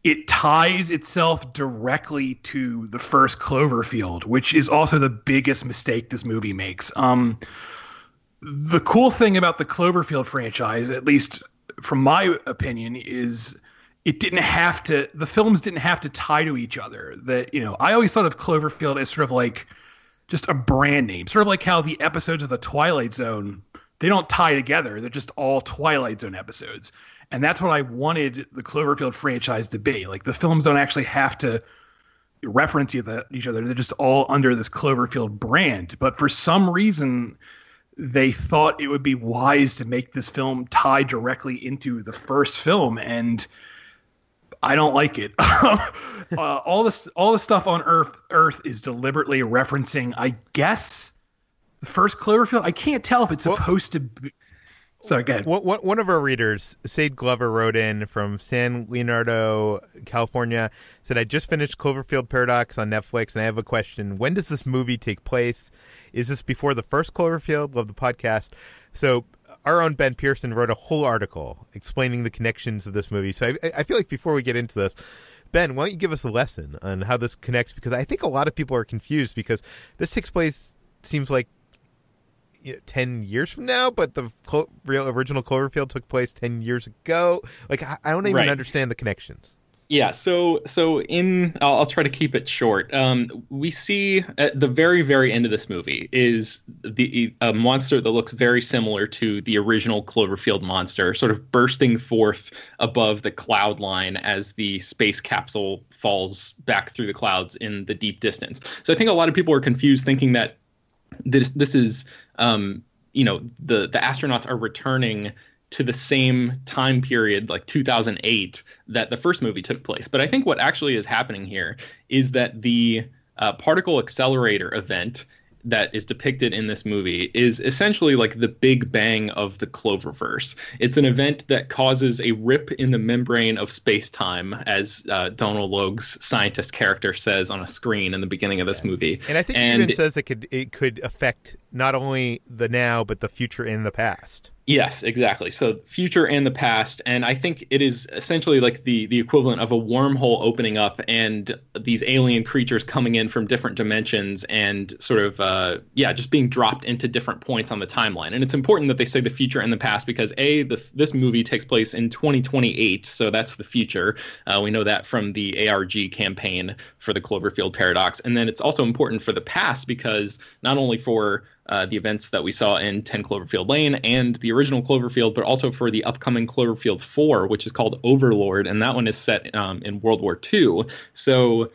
it ties itself directly to the first Cloverfield, which is also the biggest mistake this movie makes. Um, the cool thing about the Cloverfield franchise, at least from my opinion, is it didn't have to. The films didn't have to tie to each other. That you know, I always thought of Cloverfield as sort of like just a brand name, sort of like how the episodes of the Twilight Zone they don't tie together. They're just all Twilight Zone episodes. And that's what I wanted the Cloverfield franchise to be. Like the films don't actually have to reference each other. They're just all under this Cloverfield brand. But for some reason, they thought it would be wise to make this film tie directly into the first film. And I don't like it. uh, all this, all the stuff on Earth, Earth is deliberately referencing, I guess, the first Cloverfield. I can't tell if it's well, supposed to. be... Go ahead. One of our readers, Sade Glover, wrote in from San Leandro, California, said, I just finished Cloverfield Paradox on Netflix, and I have a question. When does this movie take place? Is this before the first Cloverfield? Love the podcast. So, our own Ben Pearson wrote a whole article explaining the connections of this movie. So, I, I feel like before we get into this, Ben, why don't you give us a lesson on how this connects? Because I think a lot of people are confused because this takes place, seems like you know, 10 years from now, but the Clo- real original Cloverfield took place 10 years ago. Like, I, I don't even right. understand the connections. Yeah, so so in I'll, I'll try to keep it short. Um, we see at the very very end of this movie is the a monster that looks very similar to the original Cloverfield monster, sort of bursting forth above the cloud line as the space capsule falls back through the clouds in the deep distance. So I think a lot of people are confused, thinking that this this is um, you know the the astronauts are returning to the same time period like 2008 that the first movie took place. But i think what actually is happening here is that the uh, particle accelerator event that is depicted in this movie is essentially like the big bang of the Cloververse. It's an event that causes a rip in the membrane of space time, as uh, Donal Logue's scientist character says on a screen in the beginning of this movie. And I think and he even says it could it could affect not only the now but the future and the past. Yes, exactly. So future and the past, and I think it is essentially like the the equivalent of a wormhole opening up and these alien creatures coming in from different dimensions and sort of uh, yeah, just being dropped into different points on the timeline. And it's important that they say the future and the past because a the, this movie takes place in 2028, so that's the future. Uh, we know that from the ARG campaign for the Cloverfield paradox, and then it's also important for the past because not only for uh, the events that we saw in 10 Cloverfield Lane and the original Cloverfield, but also for the upcoming Cloverfield 4, which is called Overlord, and that one is set um, in World War II. So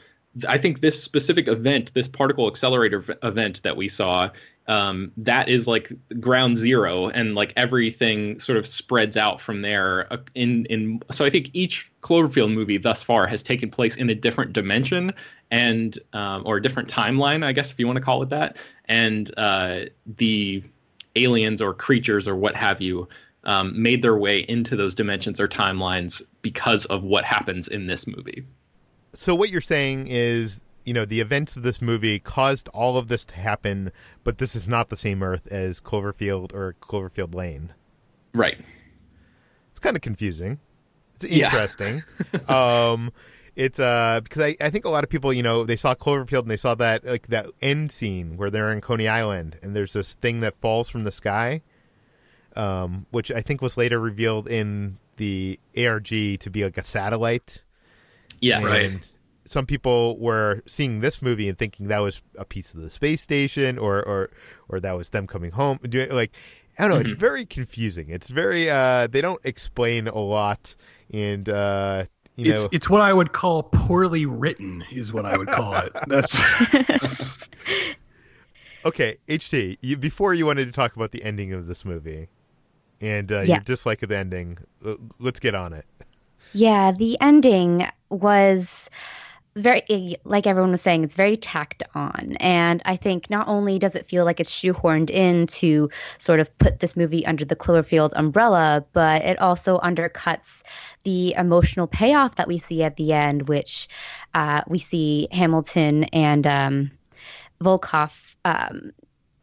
I think this specific event, this particle accelerator v- event that we saw, um, that is like ground zero, and like everything sort of spreads out from there. Uh, in in so I think each Cloverfield movie thus far has taken place in a different dimension and um, or a different timeline, I guess if you want to call it that. And uh, the aliens or creatures or what have you um, made their way into those dimensions or timelines because of what happens in this movie. So what you're saying is you know the events of this movie caused all of this to happen, but this is not the same Earth as Cloverfield or Cloverfield Lane. Right. It's kind of confusing. It's interesting. Yeah. um, it's uh because I, I think a lot of people you know they saw Cloverfield and they saw that like that end scene where they're in Coney Island and there's this thing that falls from the sky, um, which I think was later revealed in the ARG to be like a satellite. Yeah, and right some people were seeing this movie and thinking that was a piece of the space station or or or that was them coming home doing like I don't know, mm-hmm. it's very confusing. It's very uh they don't explain a lot and uh you it's, know it's what I would call poorly written is what I would call it. That's Okay, HT, you, before you wanted to talk about the ending of this movie and uh, yeah. your dislike of the ending, let's get on it. Yeah, the ending was very eh, like everyone was saying it's very tacked on. And i think not only does it feel like it's shoehorned in to sort of put this movie under the cloverfield umbrella but it also undercuts the emotional payoff that we see at the end which uh, we see hamilton and um, volkov um,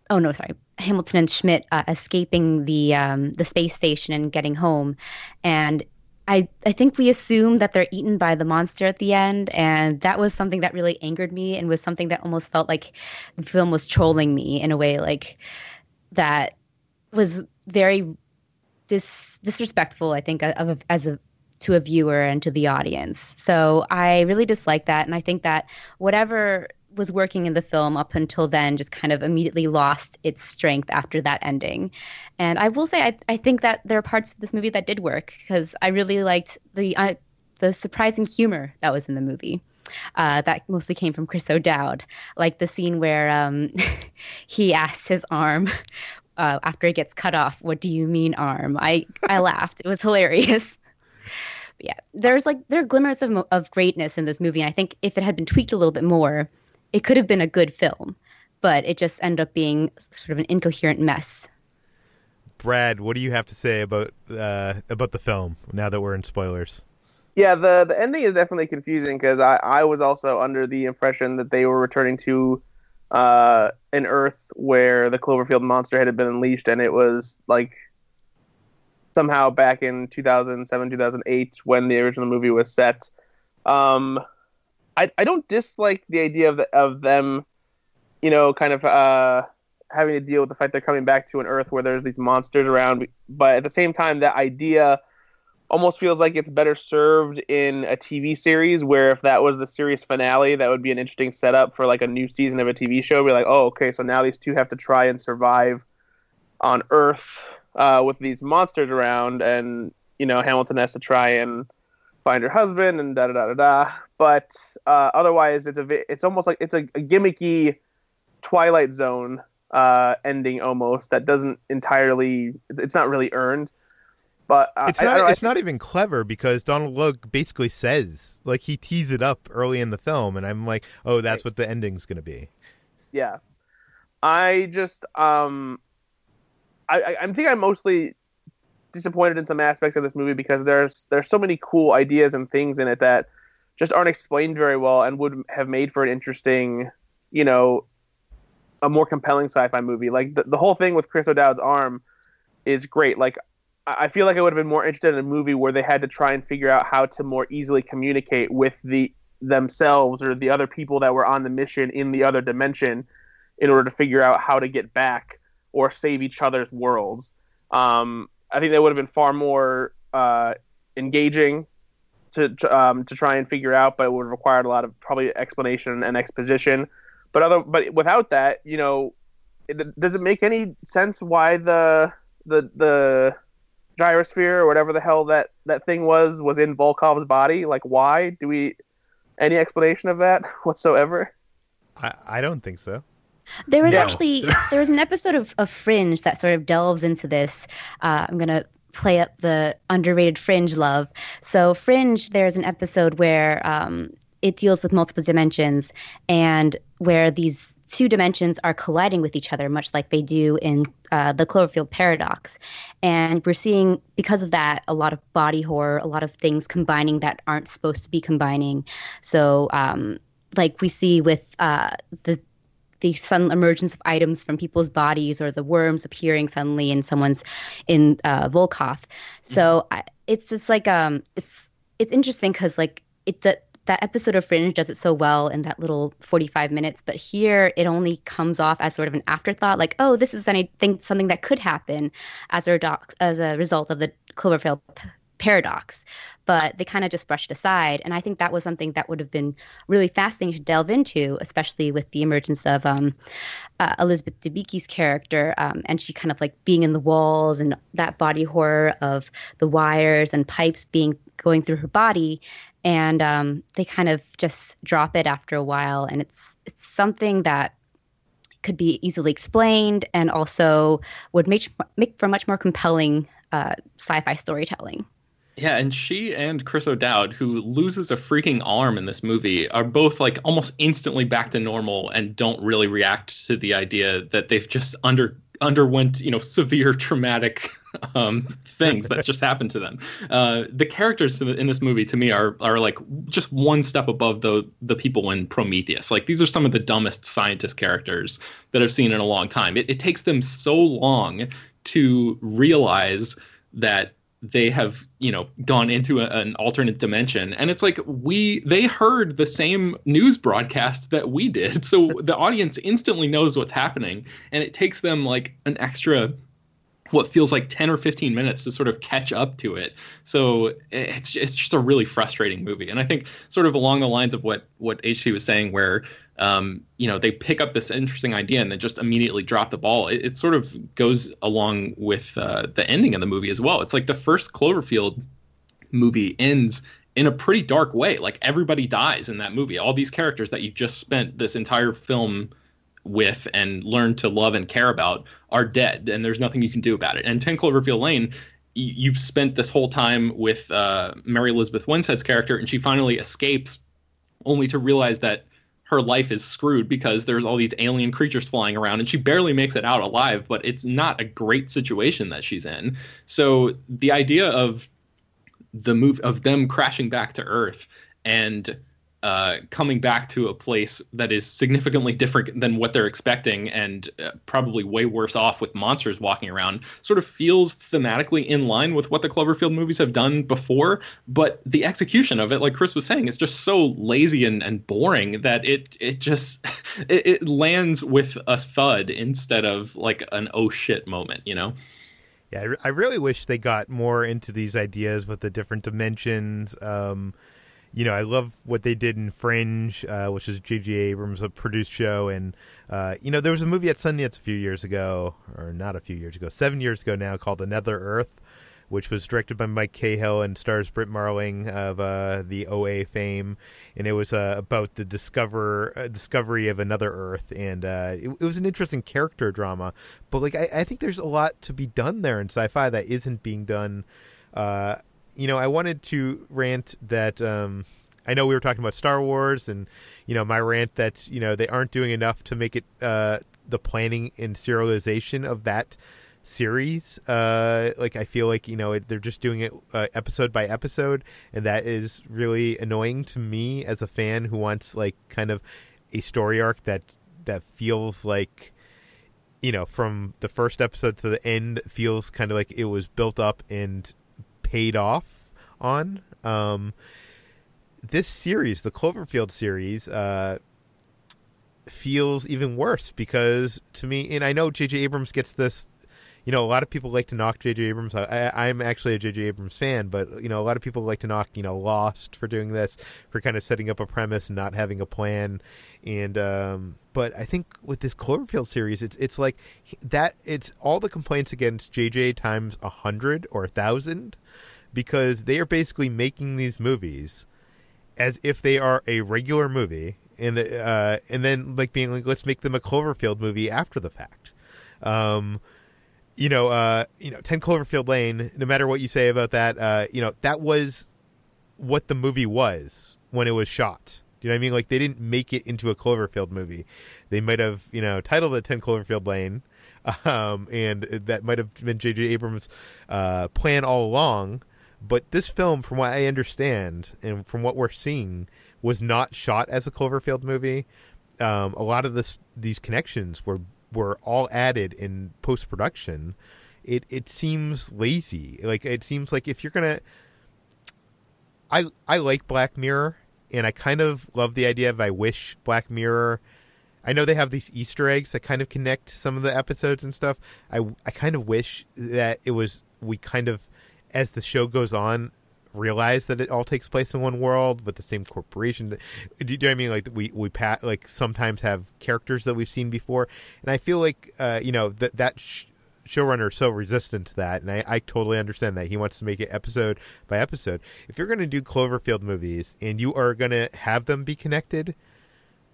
oh no sorry hamilton and schmidt uh, escaping the um, the space station and getting home. And I, I think we assume that they're eaten by the monster at the end, and that was something that really angered me and was something that almost felt like the film was trolling me in a way like that was very dis- disrespectful, I think, of, as a to a viewer and to the audience. So I really dislike that, and I think that whatever was working in the film up until then just kind of immediately lost its strength after that ending. And I will say, I, I think that there are parts of this movie that did work because I really liked the uh, the surprising humor that was in the movie. Uh, that mostly came from Chris O'Dowd, like the scene where um, he asks his arm uh, after it gets cut off, "What do you mean, arm?" I I laughed. It was hilarious. But yeah, there's like there are glimmers of of greatness in this movie, and I think if it had been tweaked a little bit more, it could have been a good film. But it just ended up being sort of an incoherent mess. Brad, what do you have to say about uh, about the film now that we're in spoilers? Yeah, the the ending is definitely confusing because I I was also under the impression that they were returning to uh, an Earth where the Cloverfield monster had been unleashed, and it was like somehow back in 2007 2008 when the original movie was set. Um, I I don't dislike the idea of of them, you know, kind of uh, having to deal with the fact they're coming back to an Earth where there's these monsters around, but at the same time, that idea almost feels like it's better served in a TV series where if that was the series finale, that would be an interesting setup for like a new season of a TV show. Be like, oh, okay, so now these two have to try and survive on Earth uh, with these monsters around, and you know Hamilton has to try and find her husband and da da da da da. But uh, otherwise, it's a it's almost like it's a, a gimmicky Twilight Zone uh, ending almost that doesn't entirely it's not really earned. But uh, it's I- I not. I it's not even clever because Donal Logue basically says like he tees it up early in the film, and I'm like, oh, that's what the ending's going to be. yeah i just um I, I i think i'm mostly disappointed in some aspects of this movie because there's there's so many cool ideas and things in it that just aren't explained very well and would have made for an interesting you know a more compelling sci-fi movie like the, the whole thing with chris o'dowd's arm is great like I feel like I would have been more interested in a movie where they had to try and figure out how to more easily communicate with the themselves or the other people that were on the mission in the other dimension in order to figure out how to get back or save each other's worlds. Um, I think that would have been far more uh, engaging to to, um, to try and figure out, but it would have required a lot of probably explanation and exposition. But other, but without that, you know, it, does it make any sense why the the the gyrosphere or whatever the hell that that thing was was in Volkov's body? Like, why do we any explanation of that whatsoever? I, I don't think so. There was No. actually there was an episode of, of Fringe that sort of delves into this. Uh, I'm gonna play up the underrated Fringe love. So Fringe, there's an episode where um, it deals with multiple dimensions and where these two dimensions are colliding with each other, much like they do in uh, the Cloverfield paradox. And we're seeing, because of that, a lot of body horror, a lot of things combining that aren't supposed to be combining. So, um, like we see with uh, the the sudden emergence of items from people's bodies or the worms appearing suddenly in someone's in uh, Volkov. So I, it's just like um it's it's interesting because like it that that episode of Fringe does it so well in that little 45 minutes, but here it only comes off as sort of an afterthought, like, oh, this is I think something that could happen as a doc- as a result of the Cloverfield paradox. But they kind of just brushed aside, and I think that was something that would have been really fascinating to delve into, especially with the emergence of um, uh, Elizabeth Debicki's character, um, and she kind of like being in the walls and that body horror of the wires and pipes being going through her body, and um, they kind of just drop it after a while, and it's it's something that could be easily explained and also would make make for much more compelling uh, sci-fi storytelling. Yeah, and she and Chris O'Dowd, who loses a freaking arm in this movie, are both like almost instantly back to normal and don't really react to the idea that they've just under underwent, you know, severe traumatic um, things that just happened to them. Uh, the characters in this movie, to me, are are like just one step above the the people in Prometheus. Like these are some of the dumbest scientist characters that I've seen in a long time. It, it takes them so long to realize that they have you know gone into a, an alternate dimension. And it's like we they heard the same news broadcast that we did. So the audience instantly knows what's happening. And it takes them like an extra what feels like 10 or 15 minutes to sort of catch up to it. So it's it's just a really frustrating movie. And i think sort of along the lines of what what HT was saying where um, you know, they pick up this interesting idea and then just immediately drop the ball. It, it sort of goes along with uh, the ending of the movie as well. It's like the first Cloverfield movie ends in a pretty dark way. Like everybody dies in that movie. All these characters that you just spent this entire film with and learned to love and care about are dead, and there's nothing you can do about it. And 10 Cloverfield Lane, you've spent this whole time with uh, Mary Elizabeth Winstead's character, and she finally escapes, only to realize that her life is screwed because there's all these alien creatures flying around and she barely makes it out alive but it's not a great situation that she's in. So the idea of the move of them crashing back to earth and uh, coming back to a place that is significantly different than what they're expecting and uh, probably way worse off with monsters walking around sort of feels thematically in line with what the Cloverfield movies have done before. But the execution of it, like Chris was saying, is just so lazy and, and boring that it it just it, it lands with a thud instead of like an oh shit moment, you know? Yeah, I really wish they got more into these ideas with the different dimensions. Um, you know, I love what they did in Fringe, uh, which is J.J. Abrams' produced show, and uh, you know, there was a movie at Sundance a few years ago, or not a few years ago, seven years ago now, called Another Earth, which was directed by Mike Cahill and stars Brit Marling of uh, the OA fame, and it was uh, about the discover uh, discovery of another Earth, and uh, it, it, was an interesting character drama. But like, I, I, think there's a lot to be done there in sci-fi that isn't being done you know, I wanted to rant that. Um, I know we were talking about Star Wars, and you know, my rant that you know they aren't doing enough to make it uh, the planning and serialization of that series. Uh, like I feel like you know they're just doing it uh, episode by episode, and that is really annoying to me as a fan who wants like kind of a story arc that that feels like you know from the first episode to the end feels kind of like it was built up and paid off on. Um, this series, the Cloverfield series, uh, feels even worse because to me, and I know J.J. Abrams gets this. You know, a lot of people like to knock J.J. Abrams. I, am actually a J.J. Abrams fan, but you know, a lot of people like to knock you know Lost for doing this, for kind of setting up a premise and not having a plan. And um, but I think with this Cloverfield series, it's it's like that. It's all the complaints against J.J. times a hundred or a thousand because they are basically making these movies as if they are a regular movie and uh, and then like being like let's make them a Cloverfield movie after the fact. Um, you know, uh, you know, Ten Cloverfield Lane. No matter what you say about that, uh, you know, that was what the movie was when it was shot. Do you know what I mean? Like they didn't make it into a Cloverfield movie. They might have, you know, titled it Ten Cloverfield Lane, um, and that might have been J.J. Abrams' uh, plan all along. But this film, from what I understand and from what we're seeing, was not shot as a Cloverfield movie. Um, a lot of this these connections were were all added in post production. It it seems lazy. Like it seems like if you're gonna, I I like Black Mirror, and I kind of love the idea of I wish Black Mirror. I know they have these Easter eggs that kind of connect some of the episodes and stuff. I I kind of wish that it was we kind of as the show goes on, realize that it all takes place in one world with the same corporation. Do you know what I mean? Like we we pat like sometimes have characters that we've seen before, and I feel like uh, you know that that. Sh- showrunner is so resistant to that and I, I totally understand that he wants to make it episode by episode if you're going to do cloverfield movies and you are going to have them be connected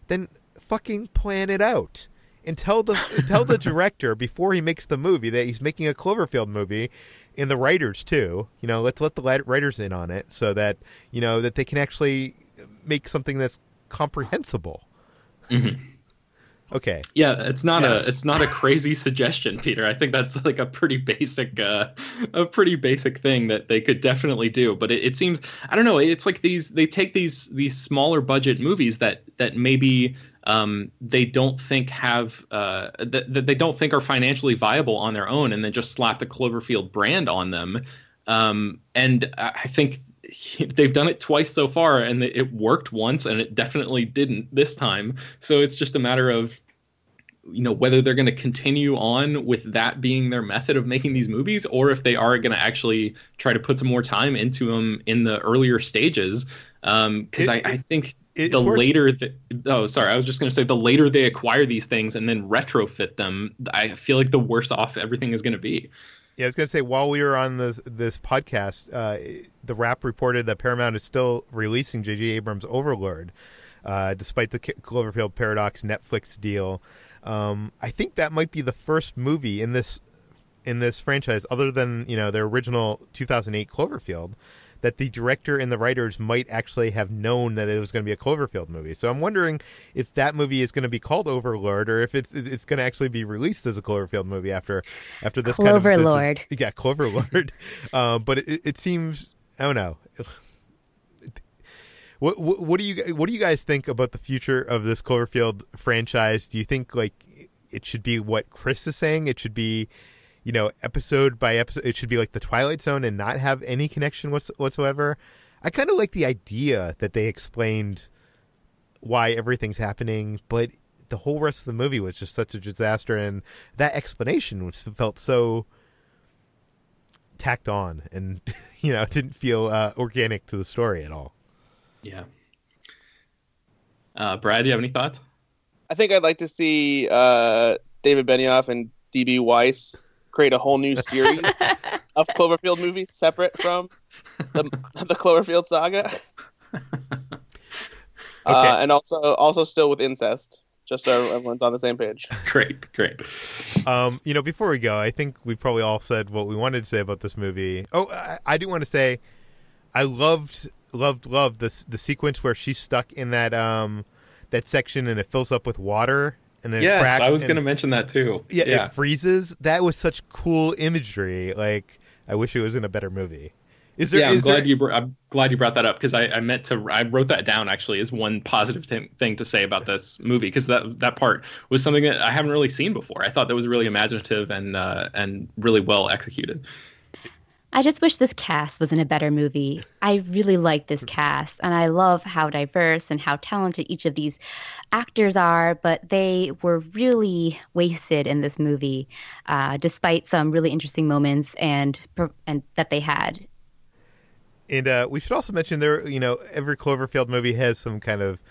then fucking plan it out and tell the tell the director before he makes the movie that he's making a Cloverfield movie and the writers too. You know, let's let the writers in on it so that you know that they can actually make something that's comprehensible. Mm-hmm. Okay. Yeah, it's not yes. a it's not a crazy suggestion, Peter. I think that's like a pretty basic uh, a pretty basic thing that they could definitely do. But it, it seems I don't know. It's like these they take these these smaller budget movies that that maybe um, they don't think have uh, that, that they don't think are financially viable on their own, and then just slap the Cloverfield brand on them. Um, and I think they've done it twice so far, and it worked once, and it definitely didn't this time. So it's just a matter of you know whether they're going to continue on with that being their method of making these movies or if they are going to actually try to put some more time into them in the earlier stages because um, I, I, think The worth- later the, oh sorry i was just going to say the later they acquire these things and then retrofit them i feel like the worse off everything is going to be Yeah, I was gonna say while we were on this this podcast, uh, the Wrap reported that Paramount is still releasing J.J. Abrams' Overlord, uh, despite the Cloverfield Paradox Netflix deal. Um, I think that might be the first movie in this in this franchise, other than you know their original 2008 Cloverfield, that the director and the writers might actually have known that it was going to be a Cloverfield movie. So I'm wondering if that movie is going to be called Overlord or if it's it's going to actually be released as a Cloverfield movie after after this kind of Cloverlord. yeah, Cloverlord. uh, but it, it seems I don't know. What, what what do you what do you guys think about the future of this Cloverfield franchise? Do you think like it should be what Chris is saying? It should be you know episode by episode. It should be like the Twilight Zone and not have any connection whatsoever. I kind of like the idea that they explained why everything's happening, but the whole rest of the movie was just such a disaster, and that explanation was felt so tacked on, and you know, didn't feel uh, organic to the story at all. yeah uh, brad do you have any thoughts I think I'd like to see uh, David Benioff and DB Weiss create a whole new series of Cloverfield movies separate from the, the Cloverfield saga. Uh, and also, also still with incest, just so everyone's on the same page. great great Um, you know, before we go, I think we probably all said what we wanted to say about this movie. Oh, I, I do want to say, I loved, loved, loved this the sequence where she's stuck in that um that section and it fills up with water and then it yes cracks. i was going to mention that too yeah, yeah it freezes. That was such cool imagery. Like, I wish it was in a better movie. Is there? yeah, I'm glad there- you. Br- I'm glad you brought that up because I, I meant to. I wrote that down actually as one positive thing thing to say about this movie because that that part was something that I haven't really seen before. I thought that was really imaginative and uh, and really well executed. I just wish this cast was in a better movie. I really like this cast, and I love how diverse and how talented each of these actors are. But they were really wasted in this movie, uh, despite some really interesting moments and and that they had. And uh, we should also mention there, you know, every Cloverfield movie has some kind of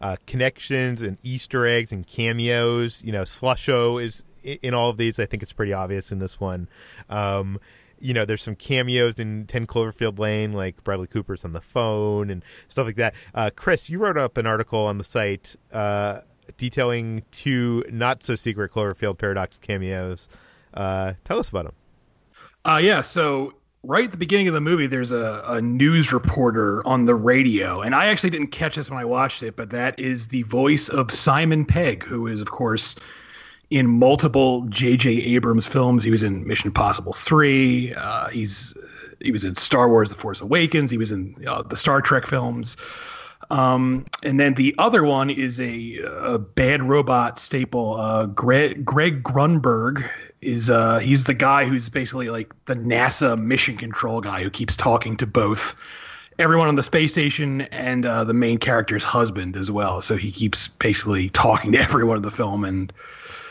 uh, connections and Easter eggs and cameos. You know, Slusho is in all of these. I think it's pretty obvious in this one. Um, you know, there's some cameos in 10 Cloverfield Lane, like Bradley Cooper's on the phone and stuff like that. Uh, Chris, you wrote up an article on the site uh, detailing two not so secret Cloverfield Paradox cameos. Uh, tell us about them. Uh, yeah, so right at the beginning of the movie, there's a, a news reporter on the radio, and I actually didn't catch this when I watched it, but that is the voice of Simon Pegg, who is, of course, in multiple J.J. Abrams films. He was in Mission Impossible Three. Uh, he's he was in Star Wars: The Force Awakens. He was in uh, the Star Trek films. Um, and then the other one is a, a bad robot staple. Uh, Greg, Greg Grunberg is uh, he's the guy who's basically like the NASA mission control guy who keeps talking to both everyone on the space station and uh, the main character's husband as well. So he keeps basically talking to everyone in the film, and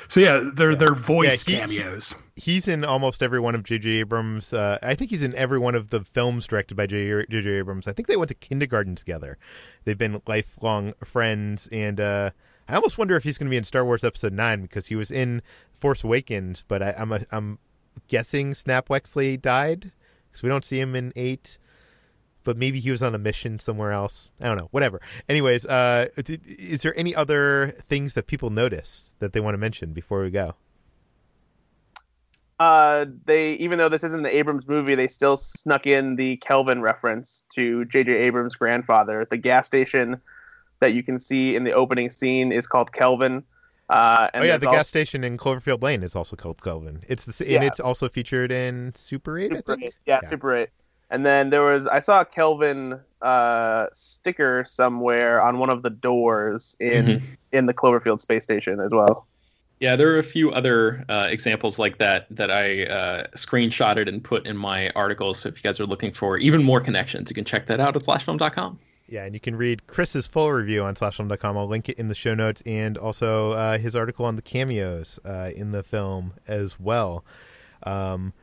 so yeah, they're they're voice Yeah, he- cameos. he's in almost every one of J.J. Abrams. Uh, I think he's in every one of the films directed by J.J. Abrams. I think they went to kindergarten together. They've been lifelong friends, and uh, I almost wonder if he's going to be in Star Wars Episode Nine because he was in Force Awakens, but I, I'm a, I'm guessing Snap Wexley died because we don't see him in eight. But maybe he was on a mission somewhere else. I don't know. Whatever. Anyways, uh, is there any other things that people notice that they want to mention before we go? Uh, they even though this isn't the Abrams movie, they still snuck in the Kelvin reference to J.J. Abrams' grandfather. The gas station that you can see in the opening scene is called Kelvin. Uh, and oh yeah, the also gas station in Cloverfield Lane is also called Kelvin. It's the s and Yeah. it's also featured in Super Eight. I Super think. 8. Yeah, Yeah. Super 8. And then there was I saw a Kelvin uh, sticker somewhere on one of the doors in Mhm. in the Cloverfield space station as well. Yeah, there are a few other uh, examples like that that I uh, screenshotted and put in my articles. So if you guys are looking for even more connections, you can check that out at slashfilm.com. Yeah, and you can read Chris's full review on slashfilm.com. I'll link it in the show notes and also uh, his article on the cameos uh, in the film as well. Um,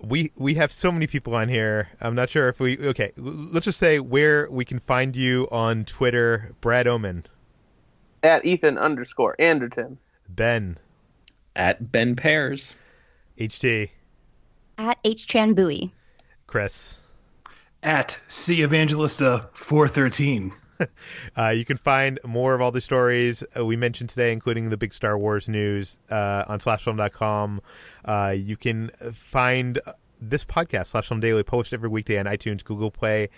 we we have so many people on here. I'm not sure if we okay. Let's just say where we can find you on Twitter. Brad Oman, At Ethan underscore Anderton. Ben, At Ben Pears. HT, At H Tran Bowie. Chris. At C Evangelista four thirteen. Uh, you can find more of all the stories uh, we mentioned today, including the big Star Wars news, uh, on slashfilm.com. Uh, you can find this podcast, Slash Film Daily, posted every weekday on iTunes, Google Play,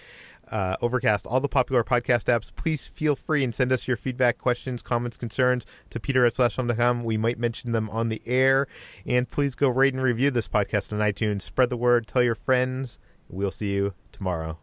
uh, Overcast, all the popular podcast apps. Please feel free and send us your feedback, questions, comments, concerns to peter at slashfilm.com. We might mention them on the air. And please go rate and review this podcast on iTunes. Spread the word, tell your friends. We'll see you tomorrow.